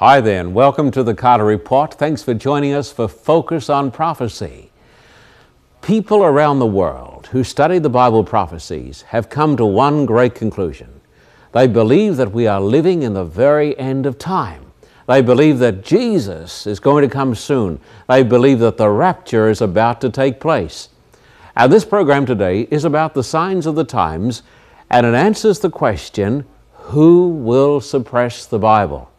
Hi there, and welcome to the Carter Report. Thanks for joining us for Focus on Prophecy. People around the world who study the Bible prophecies have come to one great conclusion. They believe that we are living in the very end of time. They believe that Jesus is going to come soon. They believe that the rapture is about to take place. And this program today is about the signs of the times, and it answers the question who will suppress the Bible?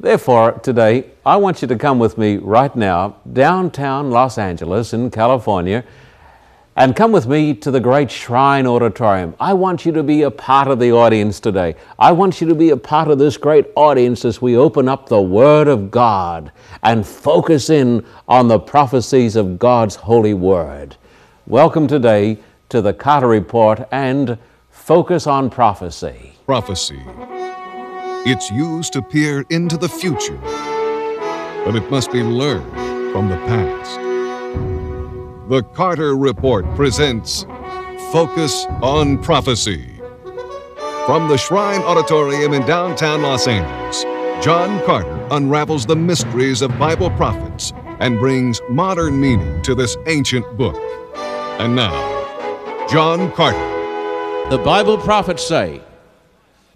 Therefore, today, I want you to come with me right now downtown Los Angeles in California and come with me to the great Shrine Auditorium. I want you to be a part of the audience today. I want you to be a part of this great audience as we open up the Word of God and focus in on the prophecies of God's holy Word. Welcome today to the Carter Report and Focus on Prophecy. Prophecy it's used to peer into the future, but it must be learned from the past. The Carter Report presents Focus on Prophecy. From the Shrine Auditorium in downtown Los Angeles, John Carter unravels the mysteries of Bible prophets and brings modern meaning to this ancient book. And now, John Carter. The Bible prophets say,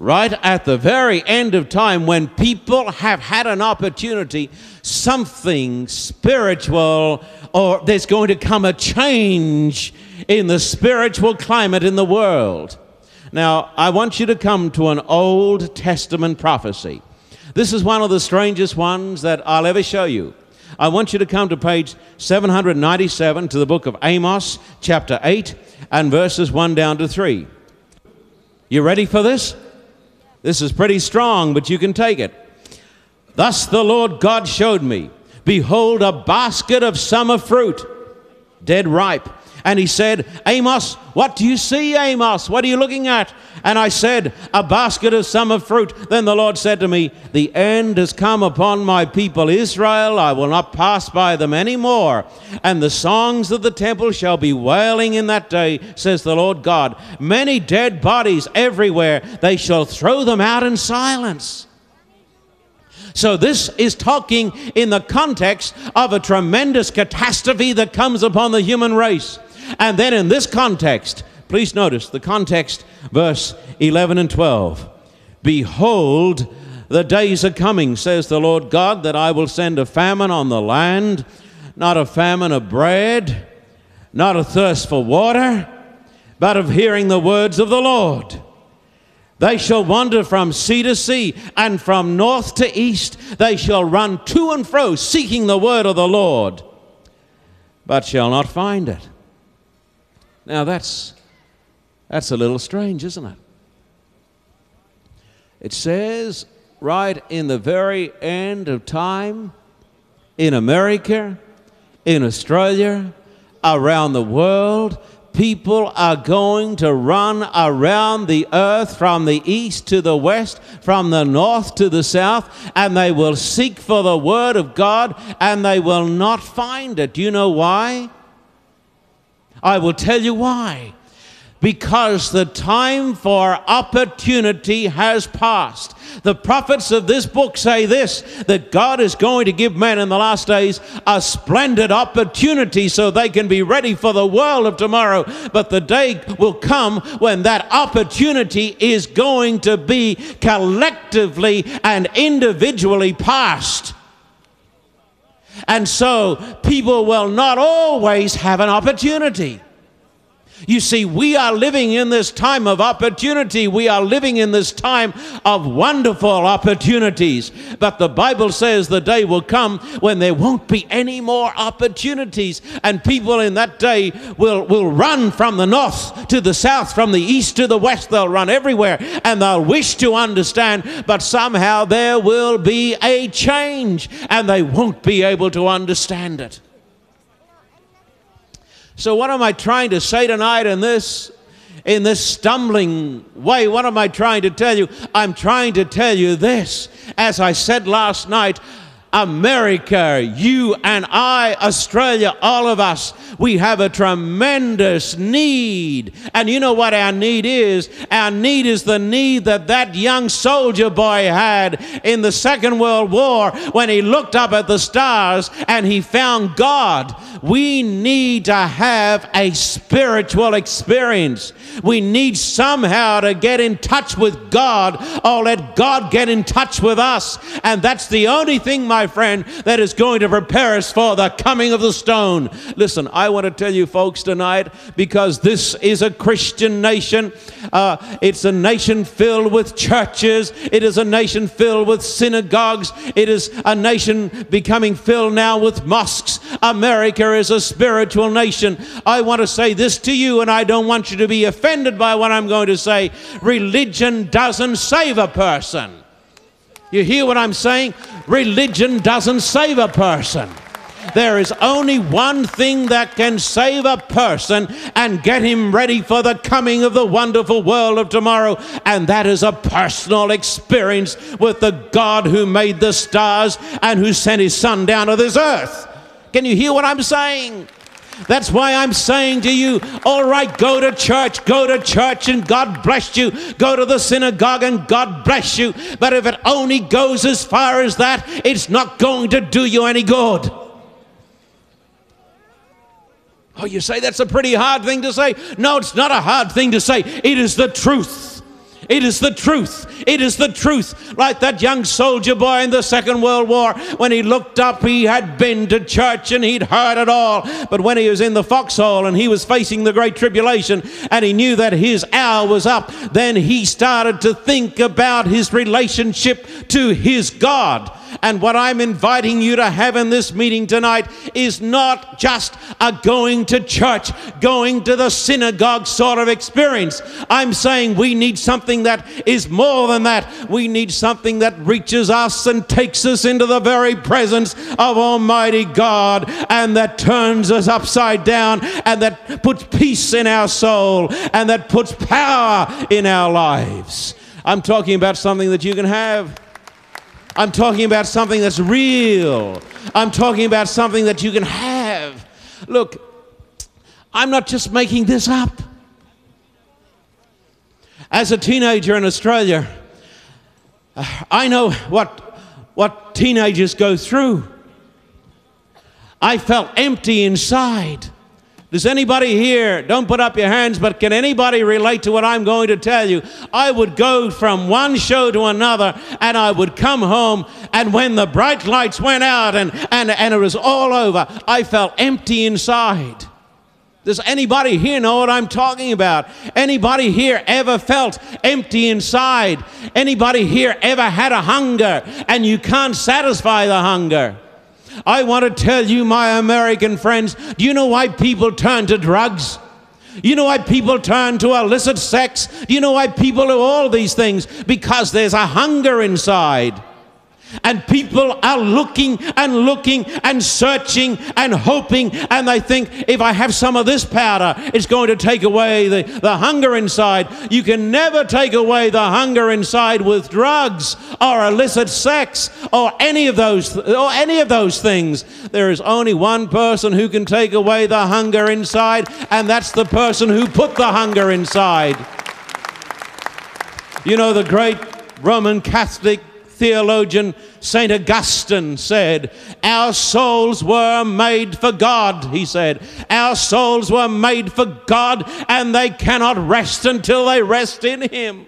right at the very end of time when people have had an opportunity, something spiritual, or there's going to come a change in the spiritual climate in the world. Now, I want you to come to an Old Testament prophecy. This is one of the strangest ones that I'll ever show you. I want you to come to page 797 to the book of Amos, chapter 8, and verses 1 down to 3. You ready for this? This is pretty strong, but you can take it. Thus the Lord God showed me, behold, a basket of summer fruit, dead ripe and he said, Amos, what do you see, Amos? What are you looking at? And I said, A basket of summer fruit. Then the Lord said to me, The end has come upon my people Israel. I will not pass by them any more. And the songs of the temple shall be wailing in that day, says the Lord God. Many dead bodies everywhere. They shall throw them out in silence. So, this is talking in the context of a tremendous catastrophe that comes upon the human race. And then in this context, please notice the context, verse 11 and 12. Behold, the days are coming, says the Lord God, that I will send a famine on the land, not a famine of bread, not a thirst for water, but of hearing the words of the Lord. They shall wander from sea to sea, and from north to east. They shall run to and fro, seeking the word of the Lord, but shall not find it. Now that's that's a little strange, isn't it? It says right in the very end of time in America, in Australia, around the world, people are going to run around the earth from the east to the west, from the north to the south, and they will seek for the Word of God and they will not find it. Do you know why? I will tell you why. Because the time for opportunity has passed. The prophets of this book say this that God is going to give men in the last days a splendid opportunity so they can be ready for the world of tomorrow. But the day will come when that opportunity is going to be collectively and individually passed. And so people will not always have an opportunity. You see, we are living in this time of opportunity. We are living in this time of wonderful opportunities. But the Bible says the day will come when there won't be any more opportunities. And people in that day will, will run from the north to the south, from the east to the west. They'll run everywhere and they'll wish to understand, but somehow there will be a change and they won't be able to understand it. So, what am I trying to say tonight in this? In this stumbling way, what am I trying to tell you? I'm trying to tell you this. As I said last night, America, you and I, Australia, all of us, we have a tremendous need. And you know what our need is? Our need is the need that that young soldier boy had in the Second World War when he looked up at the stars and he found God. We need to have a spiritual experience. We need somehow to get in touch with God or let God get in touch with us. And that's the only thing, my friend, that is going to prepare us for the coming of the stone. Listen, I want to tell you folks tonight because this is a Christian nation. Uh, it's a nation filled with churches, it is a nation filled with synagogues, it is a nation becoming filled now with mosques. America is a spiritual nation. I want to say this to you, and I don't want you to be offended by what I'm going to say. Religion doesn't save a person. You hear what I'm saying? Religion doesn't save a person. There is only one thing that can save a person and get him ready for the coming of the wonderful world of tomorrow, and that is a personal experience with the God who made the stars and who sent his son down to this earth. Can you hear what I'm saying? That's why I'm saying to you, all right, go to church, go to church, and God bless you. Go to the synagogue, and God bless you. But if it only goes as far as that, it's not going to do you any good. Oh, you say that's a pretty hard thing to say? No, it's not a hard thing to say. It is the truth. It is the truth. It is the truth. Like that young soldier boy in the Second World War, when he looked up, he had been to church and he'd heard it all. But when he was in the foxhole and he was facing the great tribulation and he knew that his hour was up, then he started to think about his relationship to his God. And what I'm inviting you to have in this meeting tonight is not just a going to church, going to the synagogue sort of experience. I'm saying we need something that is more than that. We need something that reaches us and takes us into the very presence of Almighty God and that turns us upside down and that puts peace in our soul and that puts power in our lives. I'm talking about something that you can have. I'm talking about something that's real. I'm talking about something that you can have. Look, I'm not just making this up. As a teenager in Australia, uh, I know what, what teenagers go through. I felt empty inside. Does anybody here, don't put up your hands, but can anybody relate to what I'm going to tell you? I would go from one show to another and I would come home, and when the bright lights went out and, and, and it was all over, I felt empty inside. Does anybody here know what I'm talking about? Anybody here ever felt empty inside? Anybody here ever had a hunger and you can't satisfy the hunger? I want to tell you, my American friends, do you know why people turn to drugs? You know why people turn to illicit sex? Do you know why people do all these things? Because there's a hunger inside. And people are looking and looking and searching and hoping, and they think if I have some of this powder, it's going to take away the, the hunger inside. You can never take away the hunger inside with drugs or illicit sex or any of those or any of those things. There is only one person who can take away the hunger inside, and that's the person who put the hunger inside. You know the great Roman Catholic theologian St. Augustine said, Our souls were made for God, he said. Our souls were made for God, and they cannot rest until they rest in Him.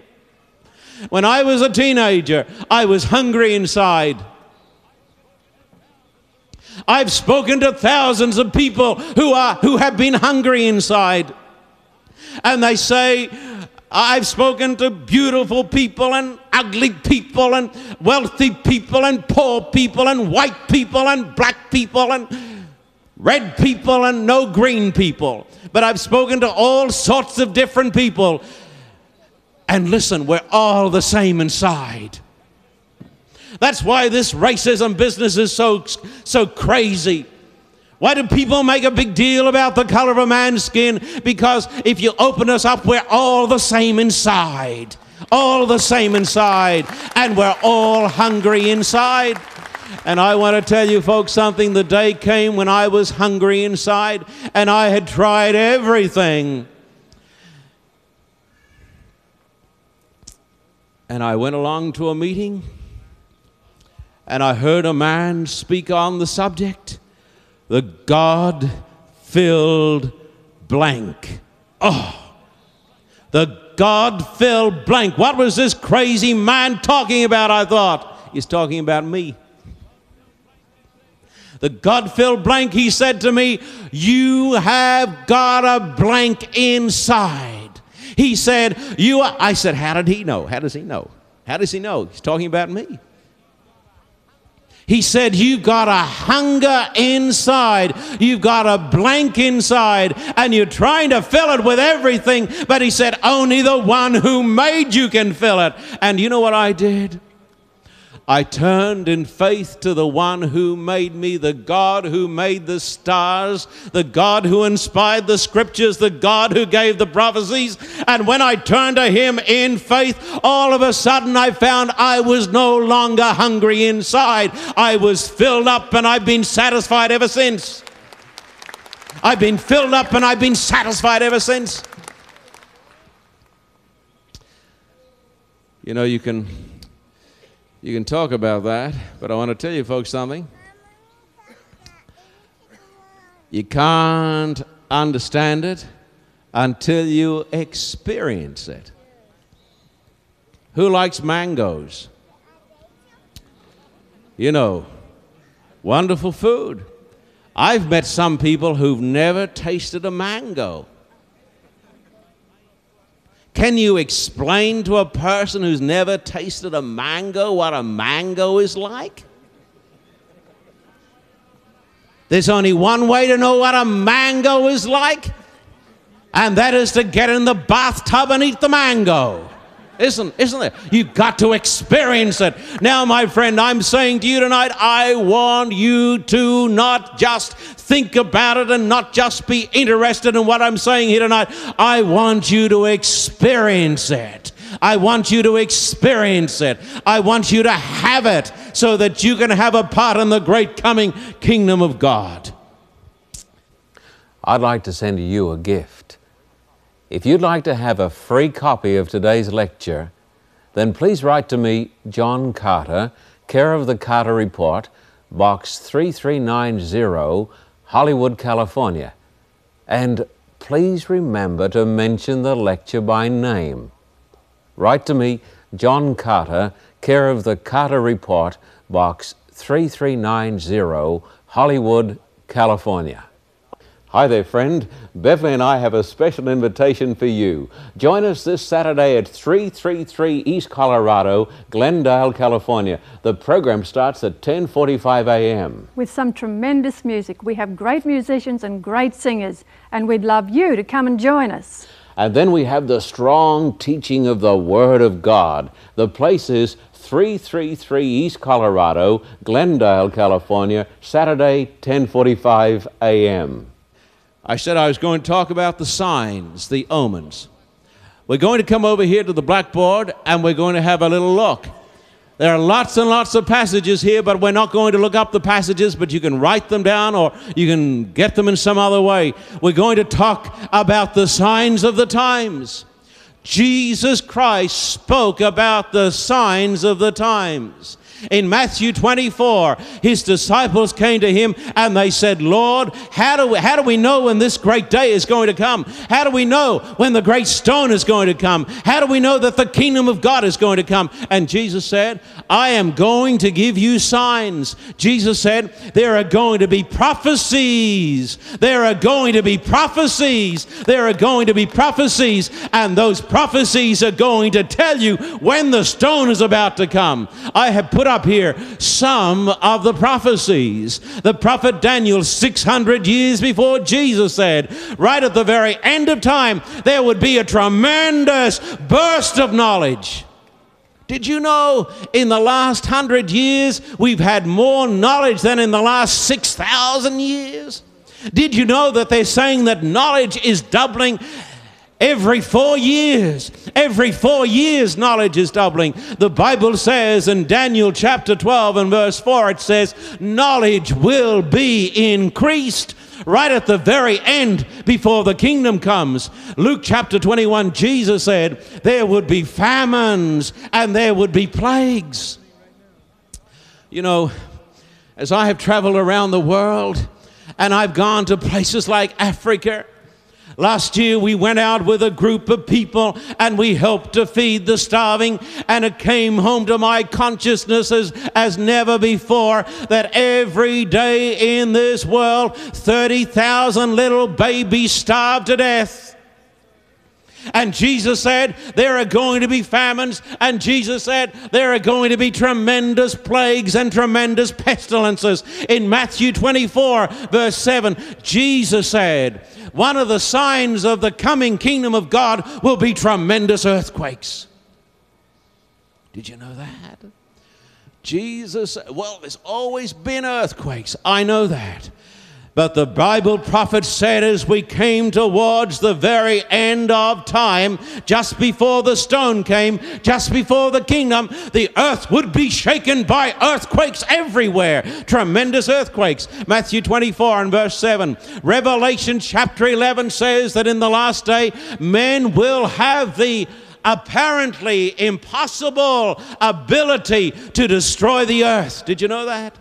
When I was a teenager, I was hungry inside. I've spoken to thousands of people who, are, who have been hungry inside. And they say, I've spoken to beautiful people and ugly people and wealthy people and poor people and white people and black people and red people and no green people. But I've spoken to all sorts of different people. And listen, we're all the same inside. That's why this racism business is so, so crazy. Why do people make a big deal about the color of a man's skin? Because if you open us up, we're all the same inside. All the same inside. And we're all hungry inside. And I want to tell you folks something. The day came when I was hungry inside and I had tried everything. And I went along to a meeting and I heard a man speak on the subject the God filled blank. Oh, the God filled blank. What was this crazy man talking about? I thought. He's talking about me. The God filled blank, he said to me, You have got a blank inside. He said, You. I said, How did he know? How does he know? How does he know? He's talking about me. He said, You've got a hunger inside. You've got a blank inside, and you're trying to fill it with everything. But he said, Only the one who made you can fill it. And you know what I did? I turned in faith to the one who made me, the God who made the stars, the God who inspired the scriptures, the God who gave the prophecies. And when I turned to him in faith, all of a sudden I found I was no longer hungry inside. I was filled up and I've been satisfied ever since. I've been filled up and I've been satisfied ever since. You know, you can you can talk about that, but I want to tell you folks something. You can't understand it until you experience it. Who likes mangoes? You know, wonderful food. I've met some people who've never tasted a mango. Can you explain to a person who's never tasted a mango what a mango is like? There's only one way to know what a mango is like, and that is to get in the bathtub and eat the mango. Isn't, isn't it? You've got to experience it. Now, my friend, I'm saying to you tonight, I want you to not just think about it and not just be interested in what I'm saying here tonight. I want you to experience it. I want you to experience it. I want you to have it so that you can have a part in the great coming kingdom of God. I'd like to send you a gift. If you'd like to have a free copy of today's lecture, then please write to me, John Carter, care of the Carter Report, Box 3390, Hollywood, California. And please remember to mention the lecture by name. Write to me, John Carter, care of the Carter Report, Box 3390, Hollywood, California. Hi there, friend. Beverly and I have a special invitation for you. Join us this Saturday at 333 East Colorado, Glendale, California. The program starts at 10:45 a.m. With some tremendous music. We have great musicians and great singers, and we'd love you to come and join us. And then we have the strong teaching of the Word of God. The place is 333 East Colorado, Glendale, California, Saturday, 10:45 a.m. I said I was going to talk about the signs, the omens. We're going to come over here to the blackboard and we're going to have a little look. There are lots and lots of passages here, but we're not going to look up the passages, but you can write them down or you can get them in some other way. We're going to talk about the signs of the times. Jesus Christ spoke about the signs of the times. In Matthew 24, his disciples came to him and they said, Lord, how do, we, how do we know when this great day is going to come? How do we know when the great stone is going to come? How do we know that the kingdom of God is going to come? And Jesus said, I am going to give you signs. Jesus said, There are going to be prophecies. There are going to be prophecies. There are going to be prophecies. And those prophecies are going to tell you when the stone is about to come. I have put up here some of the prophecies. The prophet Daniel, 600 years before Jesus, said, right at the very end of time, there would be a tremendous burst of knowledge. Did you know in the last hundred years we've had more knowledge than in the last 6,000 years? Did you know that they're saying that knowledge is doubling Every four years, every four years, knowledge is doubling. The Bible says in Daniel chapter 12 and verse 4, it says, knowledge will be increased right at the very end before the kingdom comes. Luke chapter 21, Jesus said, there would be famines and there would be plagues. You know, as I have traveled around the world and I've gone to places like Africa, Last year, we went out with a group of people and we helped to feed the starving. And it came home to my consciousness as, as never before that every day in this world, 30,000 little babies starve to death. And Jesus said, There are going to be famines. And Jesus said, There are going to be tremendous plagues and tremendous pestilences. In Matthew 24, verse 7, Jesus said, One of the signs of the coming kingdom of God will be tremendous earthquakes. Did you know that? Jesus, well, there's always been earthquakes. I know that. But the Bible prophet said as we came towards the very end of time, just before the stone came, just before the kingdom, the earth would be shaken by earthquakes everywhere. Tremendous earthquakes. Matthew 24 and verse 7. Revelation chapter 11 says that in the last day, men will have the apparently impossible ability to destroy the earth. Did you know that?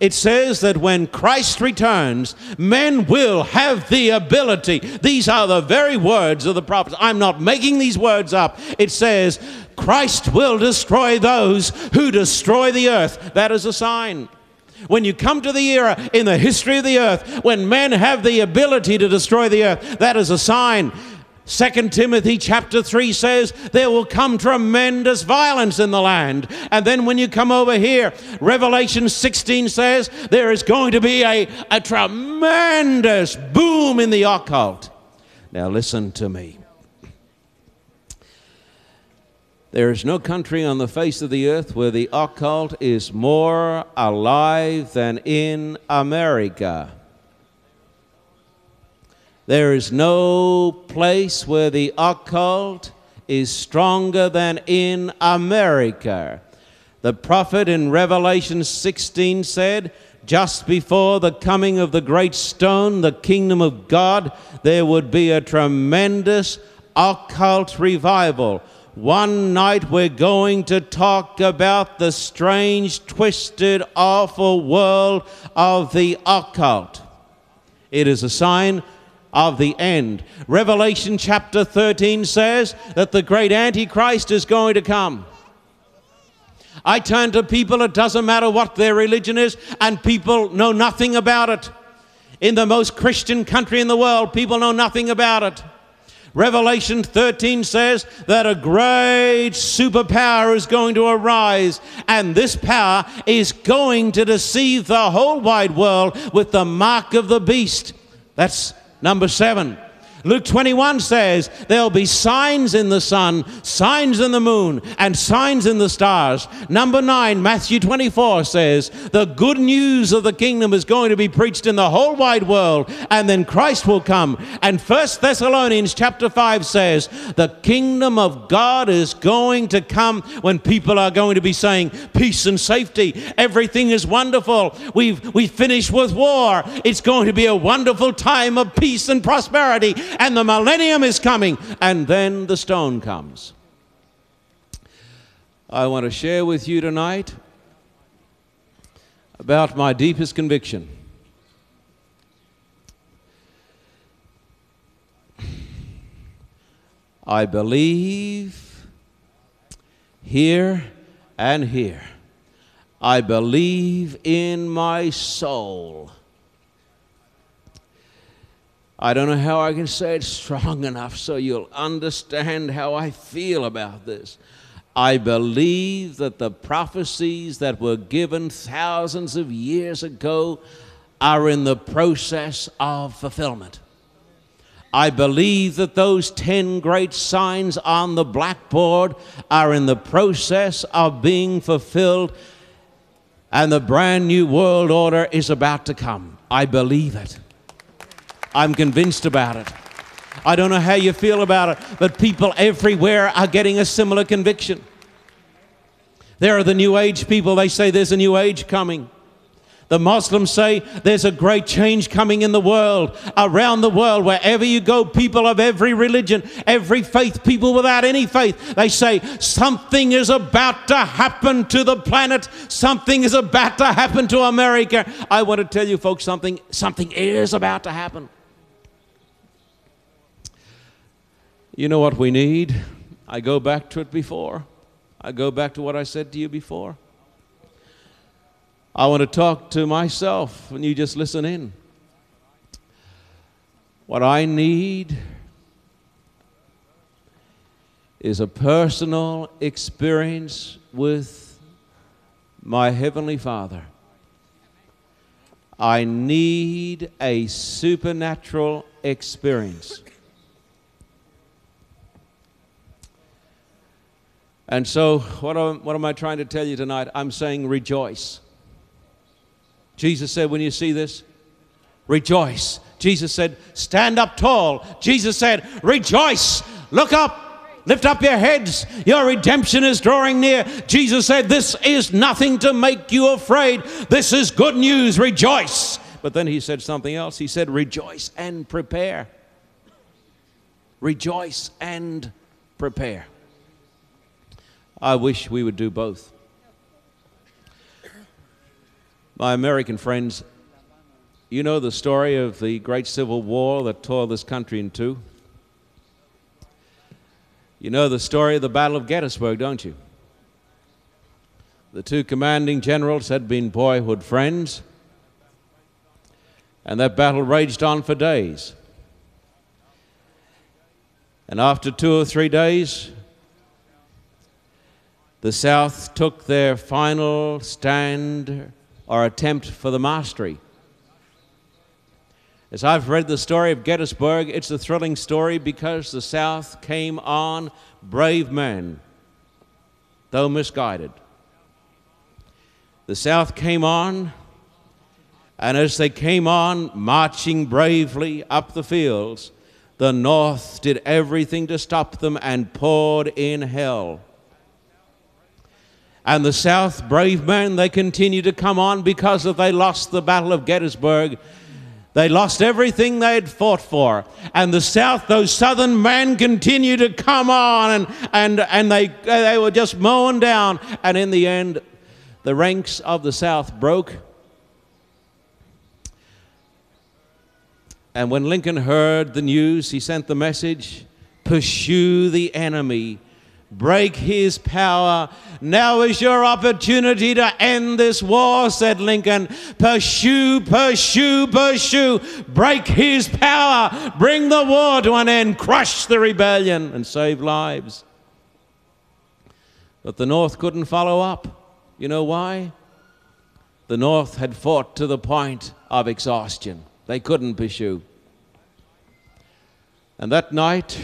It says that when Christ returns, men will have the ability. These are the very words of the prophets. I'm not making these words up. It says, Christ will destroy those who destroy the earth. That is a sign. When you come to the era in the history of the earth when men have the ability to destroy the earth, that is a sign. Second Timothy chapter 3 says there will come tremendous violence in the land. And then when you come over here, Revelation 16 says there is going to be a, a tremendous boom in the occult. Now listen to me. There is no country on the face of the earth where the occult is more alive than in America. There is no place where the occult is stronger than in America. The prophet in Revelation 16 said, just before the coming of the great stone, the kingdom of God, there would be a tremendous occult revival. One night we're going to talk about the strange, twisted, awful world of the occult. It is a sign of the end. Revelation chapter 13 says that the great Antichrist is going to come. I turn to people, it doesn't matter what their religion is, and people know nothing about it. In the most Christian country in the world, people know nothing about it. Revelation 13 says that a great superpower is going to arise, and this power is going to deceive the whole wide world with the mark of the beast. That's Number seven, Luke 21 says there'll be signs in the sun, signs in the moon, and signs in the stars. Number 9, Matthew 24 says the good news of the kingdom is going to be preached in the whole wide world, and then Christ will come. And 1 Thessalonians chapter 5 says the kingdom of God is going to come when people are going to be saying peace and safety. Everything is wonderful. We've, we finished with war. It's going to be a wonderful time of peace and prosperity and the millennium is coming, and then the stone comes. I want to share with you tonight about my deepest conviction. I believe here and here. I believe in my soul I don't know how I can say it strong enough so you'll understand how I feel about this. I believe that the prophecies that were given thousands of years ago are in the process of fulfillment. I believe that those 10 great signs on the blackboard are in the process of being fulfilled, and the brand new world order is about to come. I believe it. I'm convinced about it. I don't know how you feel about it, but people everywhere are getting a similar conviction. There are the New Age people, they say there's a New Age coming. The Muslims say there's a great change coming in the world, around the world, wherever you go, people of every religion, every faith, people without any faith, they say something is about to happen to the planet, something is about to happen to America. I want to tell you, folks, something, something is about to happen. You know what we need? I go back to it before. I go back to what I said to you before. I want to talk to myself, and you just listen in. What I need is a personal experience with my Heavenly Father. I need a supernatural experience. And so, what am, what am I trying to tell you tonight? I'm saying rejoice. Jesus said, when you see this, rejoice. Jesus said, stand up tall. Jesus said, rejoice. Look up. Lift up your heads. Your redemption is drawing near. Jesus said, This is nothing to make you afraid. This is good news. Rejoice. But then he said something else. He said, Rejoice and prepare. Rejoice and prepare. I wish we would do both. My American friends, you know the story of the great civil war that tore this country in two? You know the story of the Battle of Gettysburg, don't you? The two commanding generals had been boyhood friends, and that battle raged on for days. And after two or three days, the South took their final stand or attempt for the mastery. As I've read the story of Gettysburg, it's a thrilling story because the South came on brave men, though misguided. The South came on, and as they came on, marching bravely up the fields, the North did everything to stop them and poured in hell. And the South, brave men, they continue to come on because they lost the Battle of Gettysburg. They lost everything they had fought for. And the South, those Southern men continue to come on and, and, and they, they were just mowing down. And in the end, the ranks of the South broke. And when Lincoln heard the news, he sent the message pursue the enemy break his power. Now is your opportunity to end this war, said Lincoln. Pursue, pursue, pursue. Break his power. Bring the war to an end. Crush the rebellion and save lives. But the North couldn't follow up. You know why? The North had fought to the point of exhaustion. They couldn't pursue. And that night,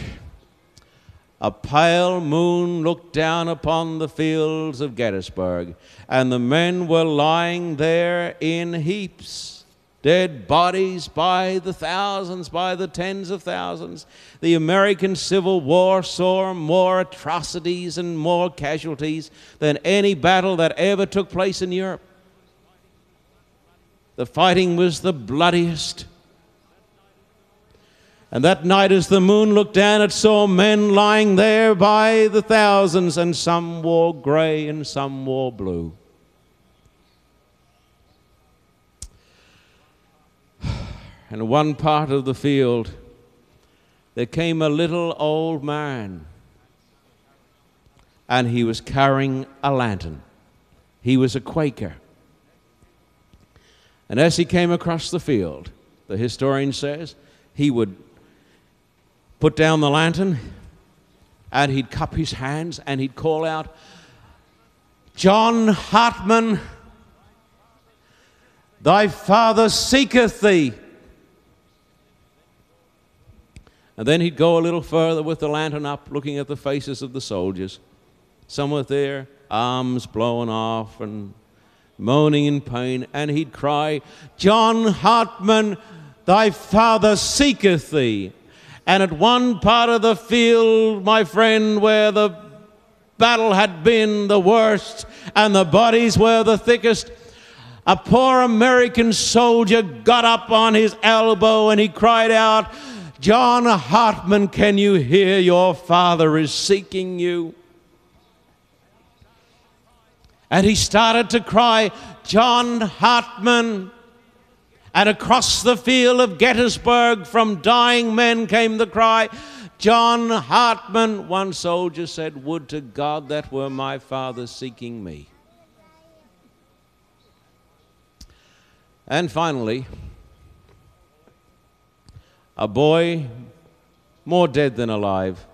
a pale moon looked down upon the fields of Gettysburg, and the men were lying there in heaps, dead bodies by the thousands, by the tens of thousands. The American Civil War saw more atrocities and more casualties than any battle that ever took place in Europe. The fighting was the bloodiest and that night, as the moon looked down, it saw men lying there by the thousands, and some wore gray and some wore blue. In one part of the field, there came a little old man, and he was carrying a lantern. He was a Quaker. And as he came across the field, the historian says, he would put down the lantern, and he'd cup his hands and he'd call out, John Hartman, thy father seeketh thee. And then he'd go a little further with the lantern up, looking at the faces of the soldiers. Some were there, arms blown off and moaning in pain, and he'd cry, John Hartman, thy father seeketh thee. And at one part of the field, my friend, where the battle had been the worst and the bodies were the thickest, a poor American soldier got up on his elbow and he cried out, John Hartman, can you hear your father is seeking you? And he started to cry, John Hartman. And across the field of Gettysburg, from dying men came the cry, John Hartman. One soldier said, Would to God that were my father seeking me. And finally, a boy more dead than alive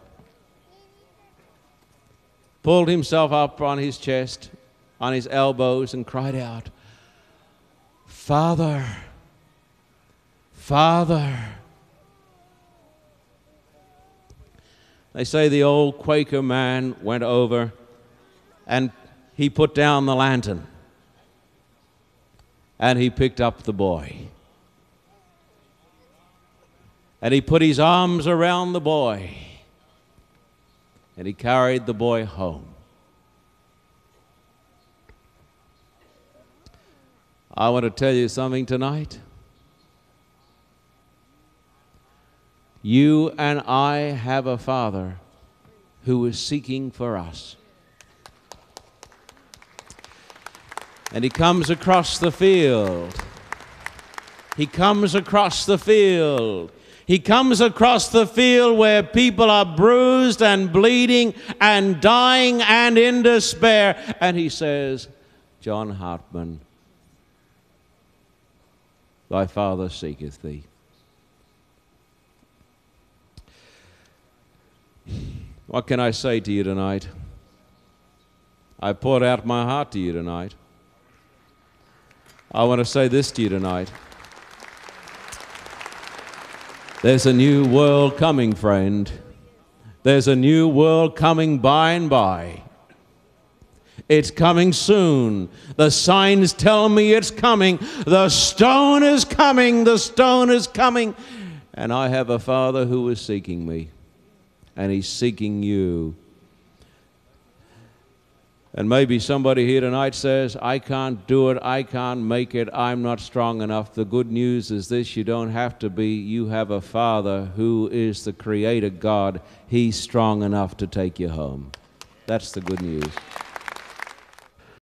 pulled himself up on his chest, on his elbows, and cried out, Father, Father. They say the old Quaker man went over and he put down the lantern and he picked up the boy. And he put his arms around the boy and he carried the boy home. I want to tell you something tonight. You and I have a Father who is seeking for us. And he comes across the field. He comes across the field. He comes across the field where people are bruised and bleeding and dying and in despair. And he says, John Hartman, thy father seeketh thee. What can I say to you tonight? I poured out my heart to you tonight. I want to say this to you tonight. There's a new world coming, friend. There's a new world coming by and by. It's coming soon. The signs tell me it's coming. The stone is coming. The stone is coming. And I have a Father who is seeking me, and He's seeking you. And maybe somebody here tonight says, I can't do it, I can't make it, I'm not strong enough. The good news is this you don't have to be. You have a Father who is the Creator God. He's strong enough to take you home. That's the good news.